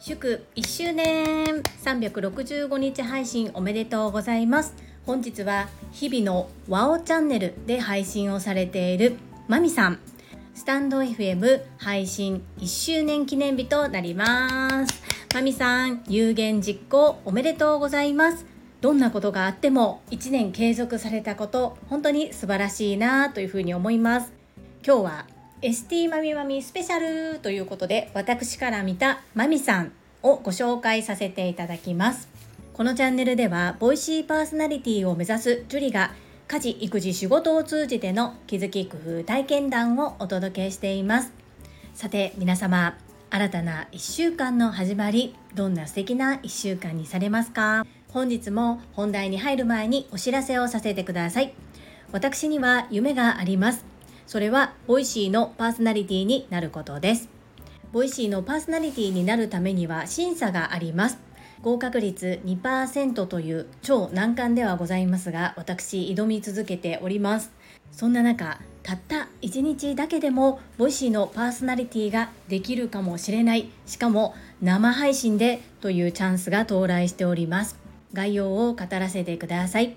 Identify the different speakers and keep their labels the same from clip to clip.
Speaker 1: 祝1周年。365日配信おめでとうございます。本日は日々のワオチャンネルで配信をされているまみさん。スタンド FM 配信1周年記念日となります。まみさん有言実行おめでとうございます。どんなことがあっても1年継続されたこと本当に素晴らしいなというふうに思います。今日は ST まみまみスペシャルということで私から見たまみさんをご紹介させていただきます。このチャンネルではボイシーパーソナリティを目指すジュリが家事育児仕事を通じての気づき工夫体験談をお届けしています。さて皆様新たな1週間の始まりどんな素敵な1週間にされますか？本日も本題に入る前にお知らせをさせてください。私には夢があります。それはボイシーのパーソナリティになることです。ボイシーのパーソナリティになるためには審査があります。合格率2%という超難関ではございますが私挑み続けております。そんな中たった1日だけでもボイシーのパーソナリティができるかもしれない。しかも生配信でというチャンスが到来しております。概要を語らせてください。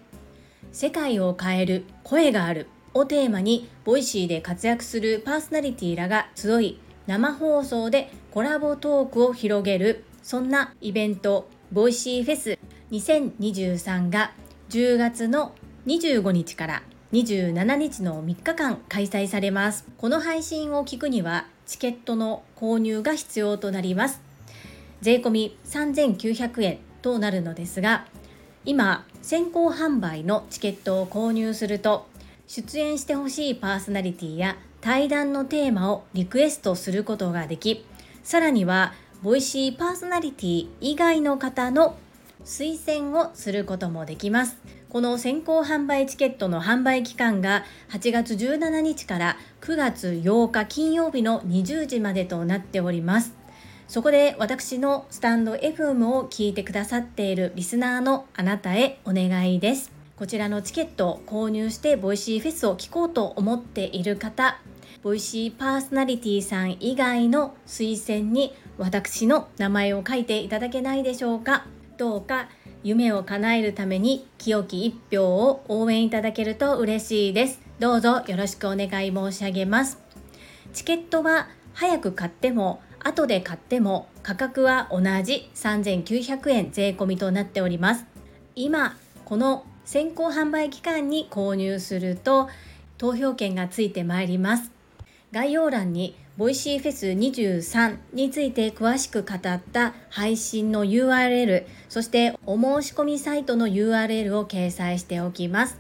Speaker 1: 世界を変える声がある。をテーマにボイシーで活躍するパーソナリティらが集い生放送でコラボトークを広げる。そんなイベントボイシーフェス。2023が10月の25日から27日の3日間開催されます。この配信を聞くにはチケットの購入が必要となります。税込3900円となるのですが今先行販売のチケットを購入すると出演してほしいパーソナリティや対談のテーマをリクエストすることができさらにはボイシーパーソナリティ以外の方の推薦をすることもできます。この先行販売チケットの販売期間が8月17日から9月8日金曜日の20時までとなっております。そこで私のスタンド FM を聞いてくださっているリスナーのあなたへお願いです。こちらのチケットを購入してボイシーフェスを聞こうと思っている方ボイシーパーソナリティさん以外の推薦に私の名前を書いていただけないでしょうか。どうか夢を叶えるために清き一票を応援いただけると嬉しいです。どうぞよろしくお願い申し上げます。チケットは早く買っても後で買っても価格は同じ3900円税込みとなっております。今この先行販売期間に購入すると投票権がついてまいります。概要欄にボイシーフェス23について詳しく語った配信の URL そしてお申し込みサイトの URL を掲載しておきます。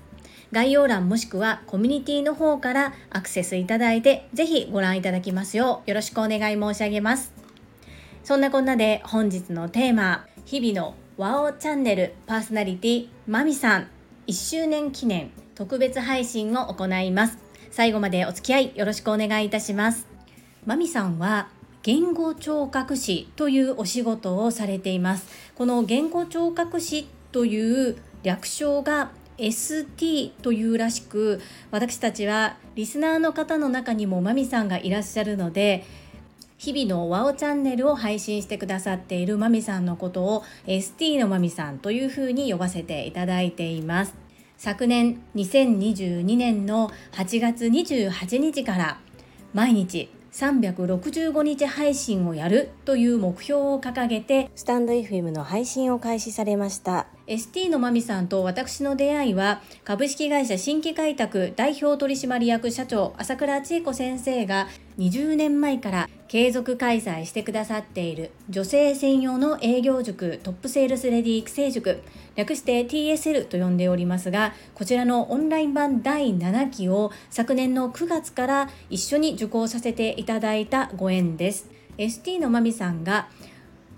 Speaker 1: 概要欄もしくはコミュニティの方からアクセスいただいてぜひご覧いただきますようよろしくお願い申し上げます。そんなこんなで本日のテーマ日々のワオチャンネルパーソナリティマミさん。1周年記念特別配信を行います。最後までお付き合いよろしくお願いいたします。まみさんは言語聴覚士というお仕事をされています。この言語聴覚士という略称が ST というらしく私たちはリスナーの方の中にもまみさんがいらっしゃるので日々のワオチャンネルを配信してくださっているまみさんのことを ST のまみさんというふうに呼ばせていただいています。昨年2022年の8月28日から毎日365日配信をやるという目標を掲げてスタンド FM の配信を開始されました。ST のまみさんと私の出会いは株式会社新規開拓代表取締役社長朝倉千恵子先生が20年前から継続開催してくださっている女性専用の営業塾トップセールスレディ育成塾略して TSL と呼んでおりますがこちらのオンライン版第7期を昨年の9月から一緒に受講させていただいたご縁です。ST のまみさんが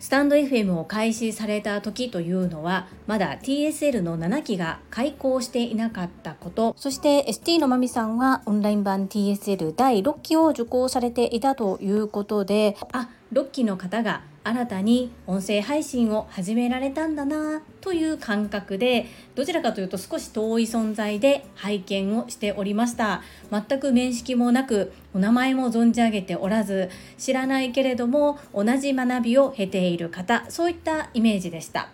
Speaker 1: スタンド FM を開始された時というのはまだ TSL の7期が開校していなかったこと。そして ST のまみさんはオンライン版 TSL 第6期を受講されていたということであ6期の方が新たに音声配信を始められたんだなという感覚でどちらかというと少し遠い存在で拝見をしておりました。全く面識もなくお名前も存じ上げておらず知らないけれども同じ学びを経ている方そういったイメージでした。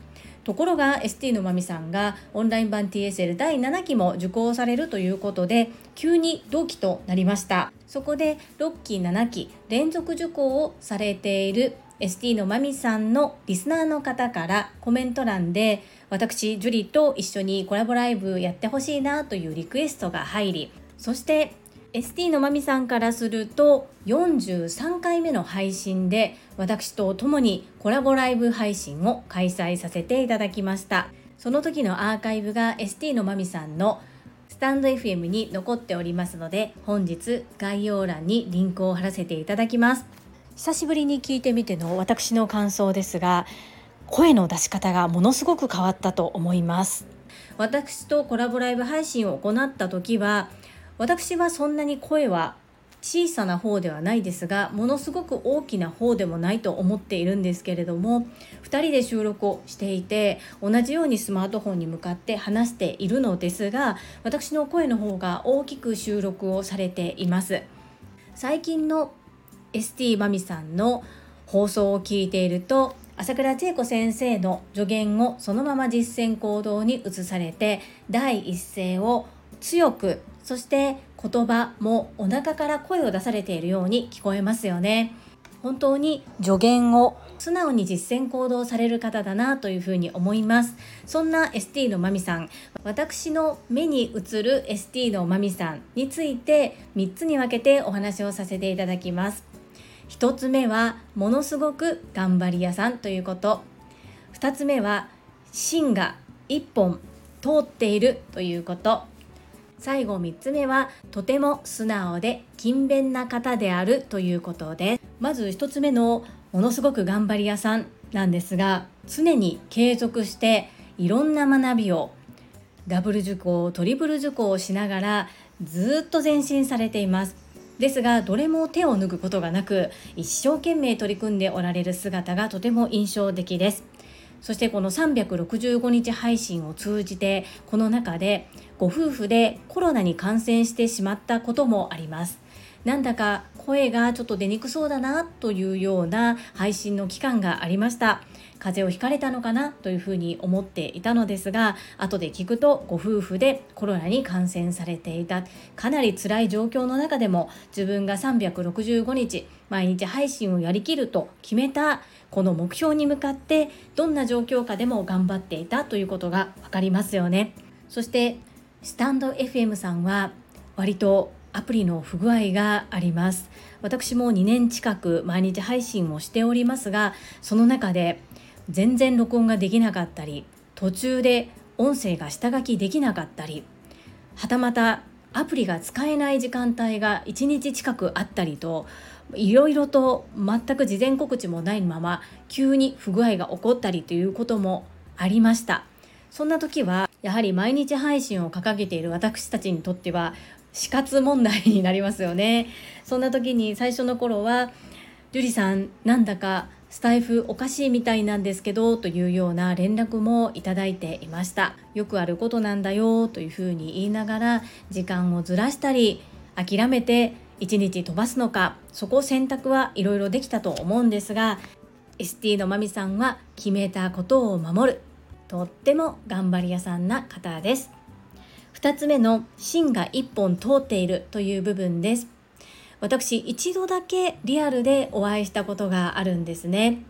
Speaker 1: ところが ST のまみさんがオンライン版 TSL 第7期も受講されるということで急に同期となりました。そこで6期7期連続受講をされている ST のまみさんのリスナーの方からコメント欄で私ジュリと一緒にコラボライブやってほしいなというリクエストが入りそして ST のまみさんからすると43回目の配信で私と共にコラボライブ配信を開催させていただきました。その時のアーカイブが ST のまみさんのスタンド FM に残っておりますので本日概要欄にリンクを貼らせていただきます。久しぶりに聞いてみての私の感想ですが声の出し方がものすごく変わったと思います。私とコラボライブ配信を行った時は私はそんなに声は小さな方ではないですがものすごく大きな方でもないと思っているんですけれども2人で収録をしていて同じようにスマートフォンに向かって話しているのですが私の声の方が大きく収録をされています。最近の ST マミさんの放送を聞いていると朝倉千恵子先生の助言をそのまま実践行動に移されて第一声を強くそして言葉もお腹から声を出されているように聞こえますよね。本当に助言を素直に実践行動される方だなというふうに思います。そんな ST のまみさん私の目に映る ST のまみさんについて3つに分けてお話をさせていただきます。1つ目はものすごく頑張り屋さんということ。2つ目は芯が1本通っているということ。最後3つ目はとても素直で勤勉な方であるということですまず1つ目のものすごく頑張り屋さんなんですが常に継続していろんな学びをダブル受講トリプル受講をしながらずっと前進されています。ですがどれも手を抜くことがなく一生懸命取り組んでおられる姿がとても印象的です。そしてこの365日配信を通じてこの中でご夫婦でコロナに感染してしまったこともあります。なんだか声がちょっと出にくそうだなというような配信の期間がありました。風邪をひかれたのかなというふうに思っていたのですが後で聞くとご夫婦でコロナに感染されていた。かなり辛い状況の中でも自分が365日毎日配信をやりきると決めたこの目標に向かってどんな状況下でも頑張っていたということが分かりますよね。そしてスタンド FM さんは割とアプリの不具合があります。私も2年近く毎日配信をしておりますがその中で全然録音ができなかったり途中で音声が下書きできなかったりはたまたアプリが使えない時間帯が1日近くあったりといろいろと全く事前告知もないまま急に不具合が起こったりということもありました。そんな時はやはり毎日配信を掲げている私たちにとっては死活問題になりますよね。そんな時に最初の頃は樹里さんなんだかスタイフおかしいみたいなんですけどというような連絡もいただいていました。よくあることなんだよというふうに言いながら時間をずらしたり諦めて1日飛ばすのかそこ選択はいろいろできたと思うんですが ST のまみさんは決めたことを守る。とっても頑張り屋さんな方です。2つ目の芯が1本通っているという部分です。私一度だけリアルでお会いしたことがあるんですね。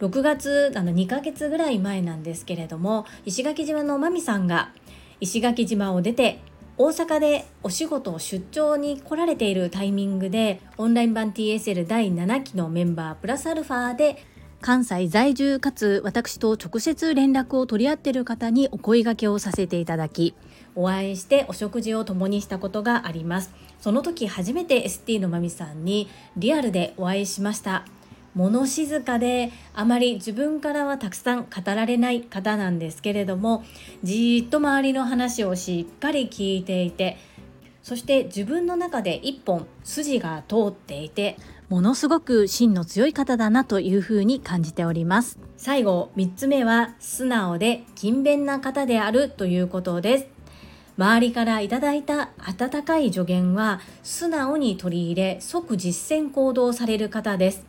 Speaker 1: 6月あの2ヶ月ぐらい前なんですけれども石垣島のまみさんが石垣島を出て大阪でお仕事を出張に来られているタイミングでオンライン版 TSL 第7期のメンバープラスアルファで関西在住かつ私と直接連絡を取り合っている方にお声掛けをさせていただきお会いしてお食事を共にしたことがあります。その時初めて ST のまみさんにリアルでお会いしました。物静かであまり自分からはたくさん語られない方なんですけれどもじーっと周りの話をしっかり聞いていてそして自分の中で一本筋が通っていてものすごく芯の強い方だなというふうに感じております。最後3つ目は素直で勤勉な方であるということです。周りからいただいた温かい助言は素直に取り入れ即実践行動される方です。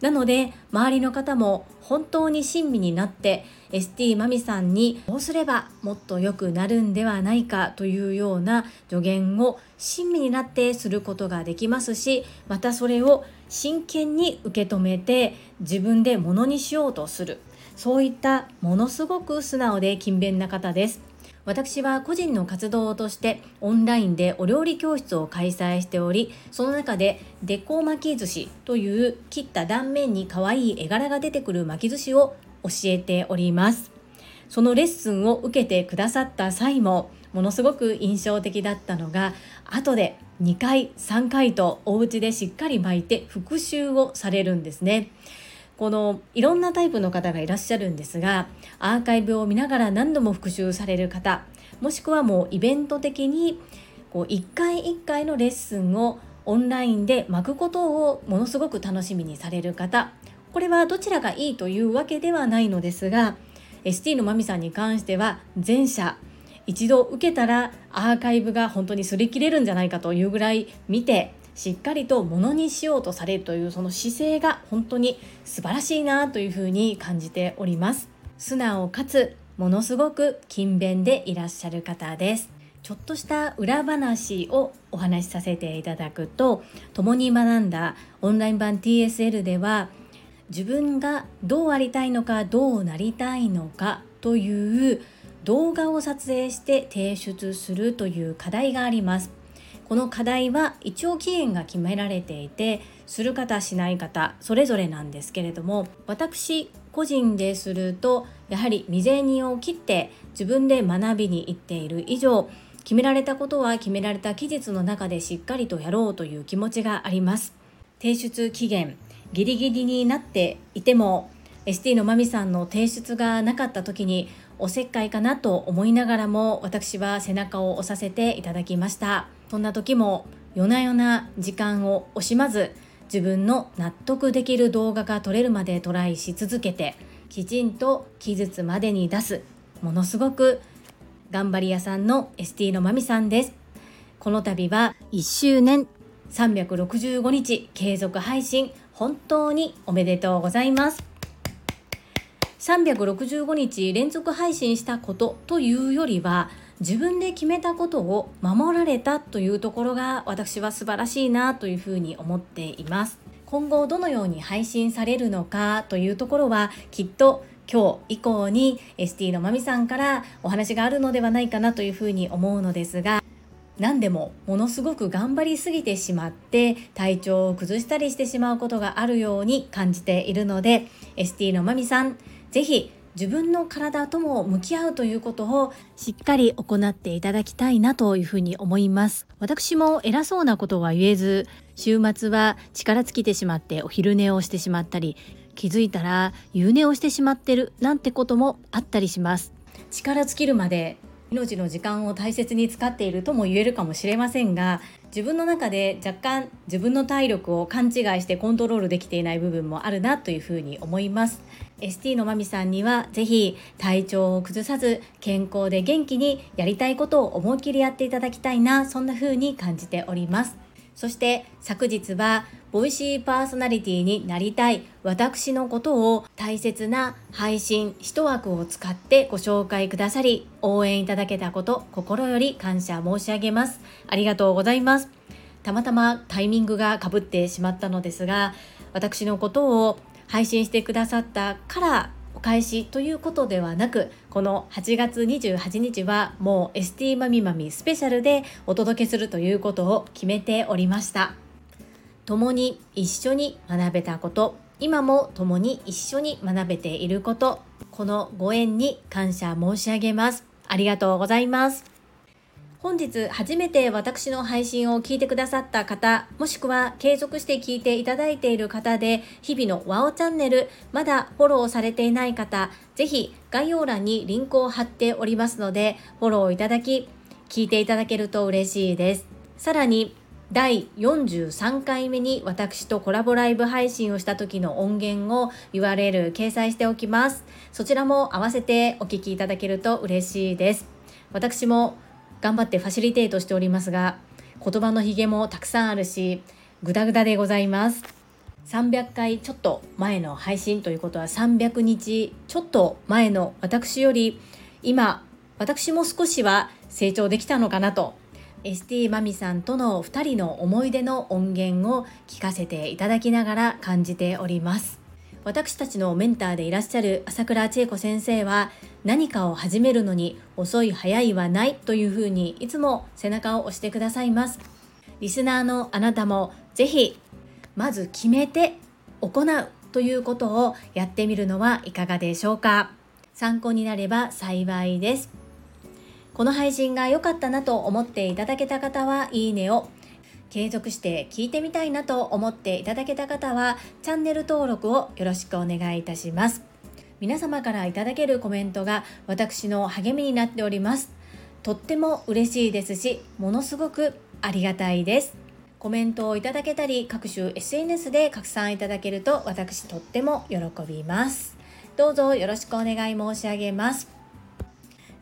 Speaker 1: なので周りの方も本当に親身になって ST マミさんにこうすればもっと良くなるんではないかというような助言を親身になってすることができますしまたそれを真剣に受け止めて自分でものにしようとする。そういったものすごく素直で勤勉な方です。私は個人の活動としてオンラインでお料理教室を開催しておりその中でデコ巻き寿司という切った断面に可愛い絵柄が出てくる巻き寿司を教えております。そのレッスンを受けてくださった際もものすごく印象的だったのが後で2回3回とお家でしっかり巻いて復習をされるんですね。このいろんなタイプの方がいらっしゃるんですがアーカイブを見ながら何度も復習される方もしくはもうイベント的にこう1回1回のレッスンをオンラインで巻くことをものすごく楽しみにされる方これはどちらがいいというわけではないのですが ST のまみさんに関しては前者一度受けたらアーカイブが本当に擦り切れるんじゃないかというぐらい見てしっかりとものにしようとされるというその姿勢が本当に素晴らしいなというふうに感じております。素直かつものすごく勤勉でいらっしゃる方です。ちょっとした裏話をお話しさせていただくと共に学んだオンライン版 TSL では自分がどうありたいのかどうなりたいのかという動画を撮影して提出するという課題があります。この課題は一応期限が決められていてする方しない方それぞれなんですけれども私個人でするとやはり未然にを切って自分で学びに行っている以上決められたことは決められた期日の中でしっかりとやろうという気持ちがあります。提出期限ギリギリになっていても ST のまみさんの提出がなかった時におせっかいかなと思いながらも私は背中を押させていただきました。そんな時も夜な夜な時間を惜しまず自分の納得できる動画が撮れるまでトライし続けてきちんと期日までに出すものすごく頑張り屋さんの ST のまみさんです。この度は1周年365日継続配信本当におめでとうございます。365日連続配信したことというよりは自分で決めたことを守られたというところが私は素晴らしいなというふうに思っています。今後どのように配信されるのかというところはきっと今日以降に ST のまみさんからお話があるのではないかなというふうに思うのですが何でもものすごく頑張りすぎてしまって体調を崩したりしてしまうことがあるように感じているので ST のまみさん是非自分の体とも向き合うということをしっかり行っていただきたいなというふうに思います。私も偉そうなことは言えず週末は力尽きてしまってお昼寝をしてしまったり気づいたら夕寝をしてしまってるなんてこともあったりします。力尽きるまで命の時間を大切に使っているとも言えるかもしれませんが自分の中で若干自分の体力を勘違いしてコントロールできていない部分もあるなというふうに思います。ST のまみさんにはぜひ体調を崩さず健康で元気にやりたいことを思い切りやっていただきたいなそんなふうに感じております。そして昨日はボイシーパーソナリティになりたい私のことを大切な配信一枠を使ってご紹介くださり応援いただけたこと心より感謝申し上げます。ありがとうございます。たまたまタイミングがかぶってしまったのですが私のことを配信してくださったからお返しということではなくこの8月28日はもう ST マミマミスペシャルでお届けするということを決めておりました。共に一緒に学べたこと今も共に一緒に学べていることこのご縁に感謝申し上げます。ありがとうございます。本日初めて私の配信を聞いてくださった方、もしくは継続して聞いていただいている方で、日々のワオチャンネル、まだフォローされていない方、ぜひ概要欄にリンクを貼っておりますので、フォローいただき、聞いていただけると嬉しいです。さらに第43回目に私とコラボライブ配信をした時の音源を URL 掲載しておきます。そちらも合わせてお聴きいただけると嬉しいです。私も頑張ってファシリテートしておりますが、言葉のヒゲもたくさんあるし、グダグダでございます。300回ちょっと前の配信ということは300日ちょっと前の私より今私も少しは成長できたのかなと ST マミさんとの2人の思い出の音源を聞かせていただきながら感じております私たちのメンターでいらっしゃる朝倉千恵子先生は何かを始めるのに遅い早いはないというふうにいつも背中を押してくださいます。リスナーのあなたもぜひまず決めて行うということをやってみるのはいかがでしょうか。参考になれば幸いです。この配信が良かったなと思っていただけた方はいいねを。継続して聞いてみたいなと思っていただけた方はチャンネル登録をよろしくお願いいたします。皆様からいただけるコメントが私の励みになっております。とっても嬉しいですしものすごくありがたいです。コメントをいただけたり各種 SNS で拡散いただけると私とっても喜びます。どうぞよろしくお願い申し上げます。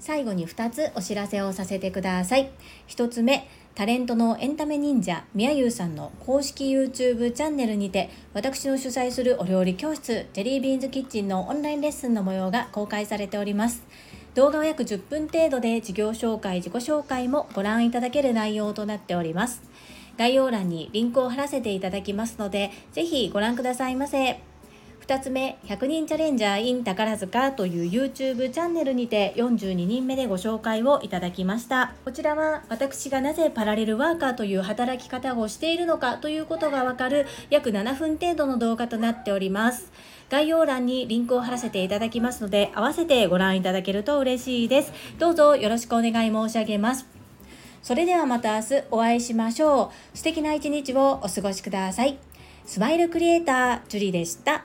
Speaker 1: 最後に2つお知らせをさせてください。1つ目、タレントのエンタメ忍者みやゆうさんの公式 YouTube チャンネルにて私の主催するお料理教室ジェリービーンズキッチンのオンラインレッスンの模様が公開されております。動画は約10分程度で事業紹介、自己紹介もご覧いただける内容となっております。概要欄にリンクを貼らせていただきますので、ぜひご覧くださいませ。2つ目100人チャレンジャー in 宝塚という YouTube チャンネルにて42人目でご紹介をいただきました。こちらは私がなぜパラレルワーカーという働き方をしているのかということがわかる約7分程度の動画となっております。概要欄にリンクを貼らせていただきますので合わせてご覧いただけると嬉しいです。どうぞよろしくお願い申し上げます。それではまた明日お会いしましょう。素敵な一日をお過ごしください。スマイルクリエイタージュリでした。